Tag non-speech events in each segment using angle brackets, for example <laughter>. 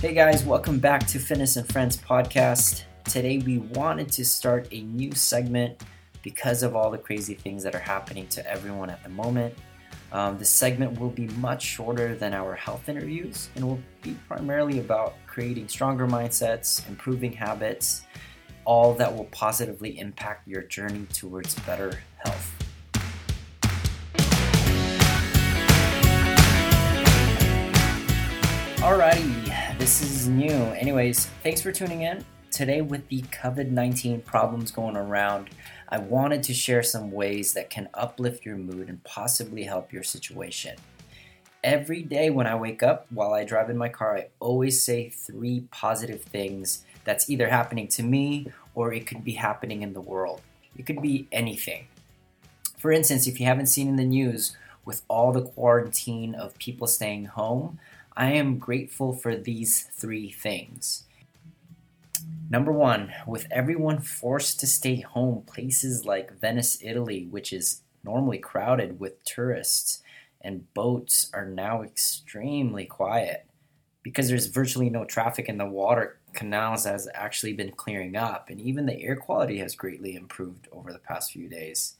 Hey guys, welcome back to Fitness and Friends podcast. Today we wanted to start a new segment because of all the crazy things that are happening to everyone at the moment. Um, this segment will be much shorter than our health interviews and will be primarily about creating stronger mindsets, improving habits, all that will positively impact your journey towards better health. Alrighty, this is new. Anyways, thanks for tuning in. Today, with the COVID 19 problems going around, I wanted to share some ways that can uplift your mood and possibly help your situation. Every day when I wake up while I drive in my car, I always say three positive things that's either happening to me or it could be happening in the world. It could be anything. For instance, if you haven't seen in the news with all the quarantine of people staying home, I am grateful for these three things. Number one, with everyone forced to stay home, places like Venice, Italy, which is normally crowded with tourists, and boats are now extremely quiet because there's virtually no traffic in the water canals has actually been clearing up and even the air quality has greatly improved over the past few days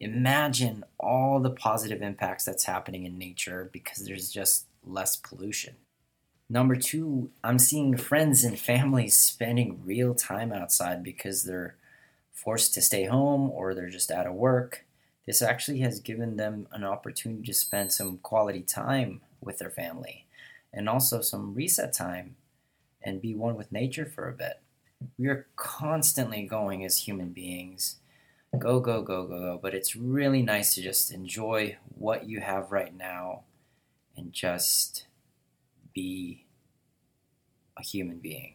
imagine all the positive impacts that's happening in nature because there's just less pollution Number two, I'm seeing friends and families spending real time outside because they're forced to stay home or they're just out of work. This actually has given them an opportunity to spend some quality time with their family and also some reset time and be one with nature for a bit. We are constantly going as human beings. Go, go, go, go, go. But it's really nice to just enjoy what you have right now and just be a human being.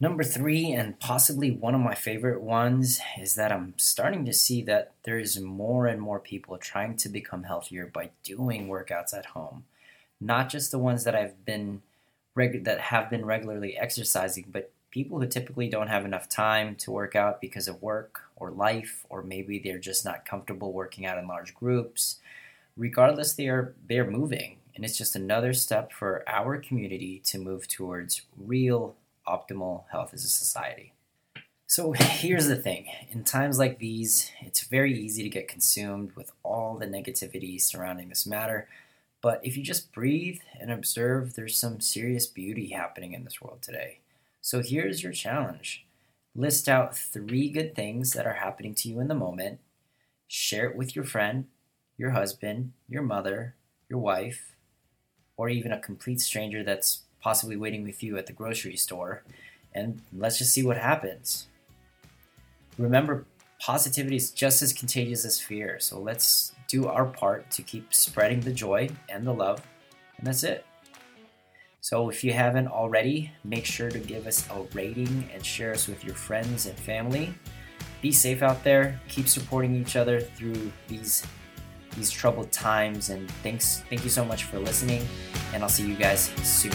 Number three, and possibly one of my favorite ones, is that I'm starting to see that there is more and more people trying to become healthier by doing workouts at home. Not just the ones that I've been that have been regularly exercising, but people who typically don't have enough time to work out because of work or life, or maybe they're just not comfortable working out in large groups. Regardless, they are they are moving and it's just another step for our community to move towards real optimal health as a society. So <laughs> here's the thing in times like these, it's very easy to get consumed with all the negativity surrounding this matter. But if you just breathe and observe, there's some serious beauty happening in this world today. So here's your challenge list out three good things that are happening to you in the moment, share it with your friend, your husband, your mother, your wife, or even a complete stranger that's possibly waiting with you at the grocery store, and let's just see what happens. Remember, positivity is just as contagious as fear, so let's do our part to keep spreading the joy and the love, and that's it. So, if you haven't already, make sure to give us a rating and share us with your friends and family. Be safe out there, keep supporting each other through these these troubled times. And thanks, thank you so much for listening. And I'll see you guys soon.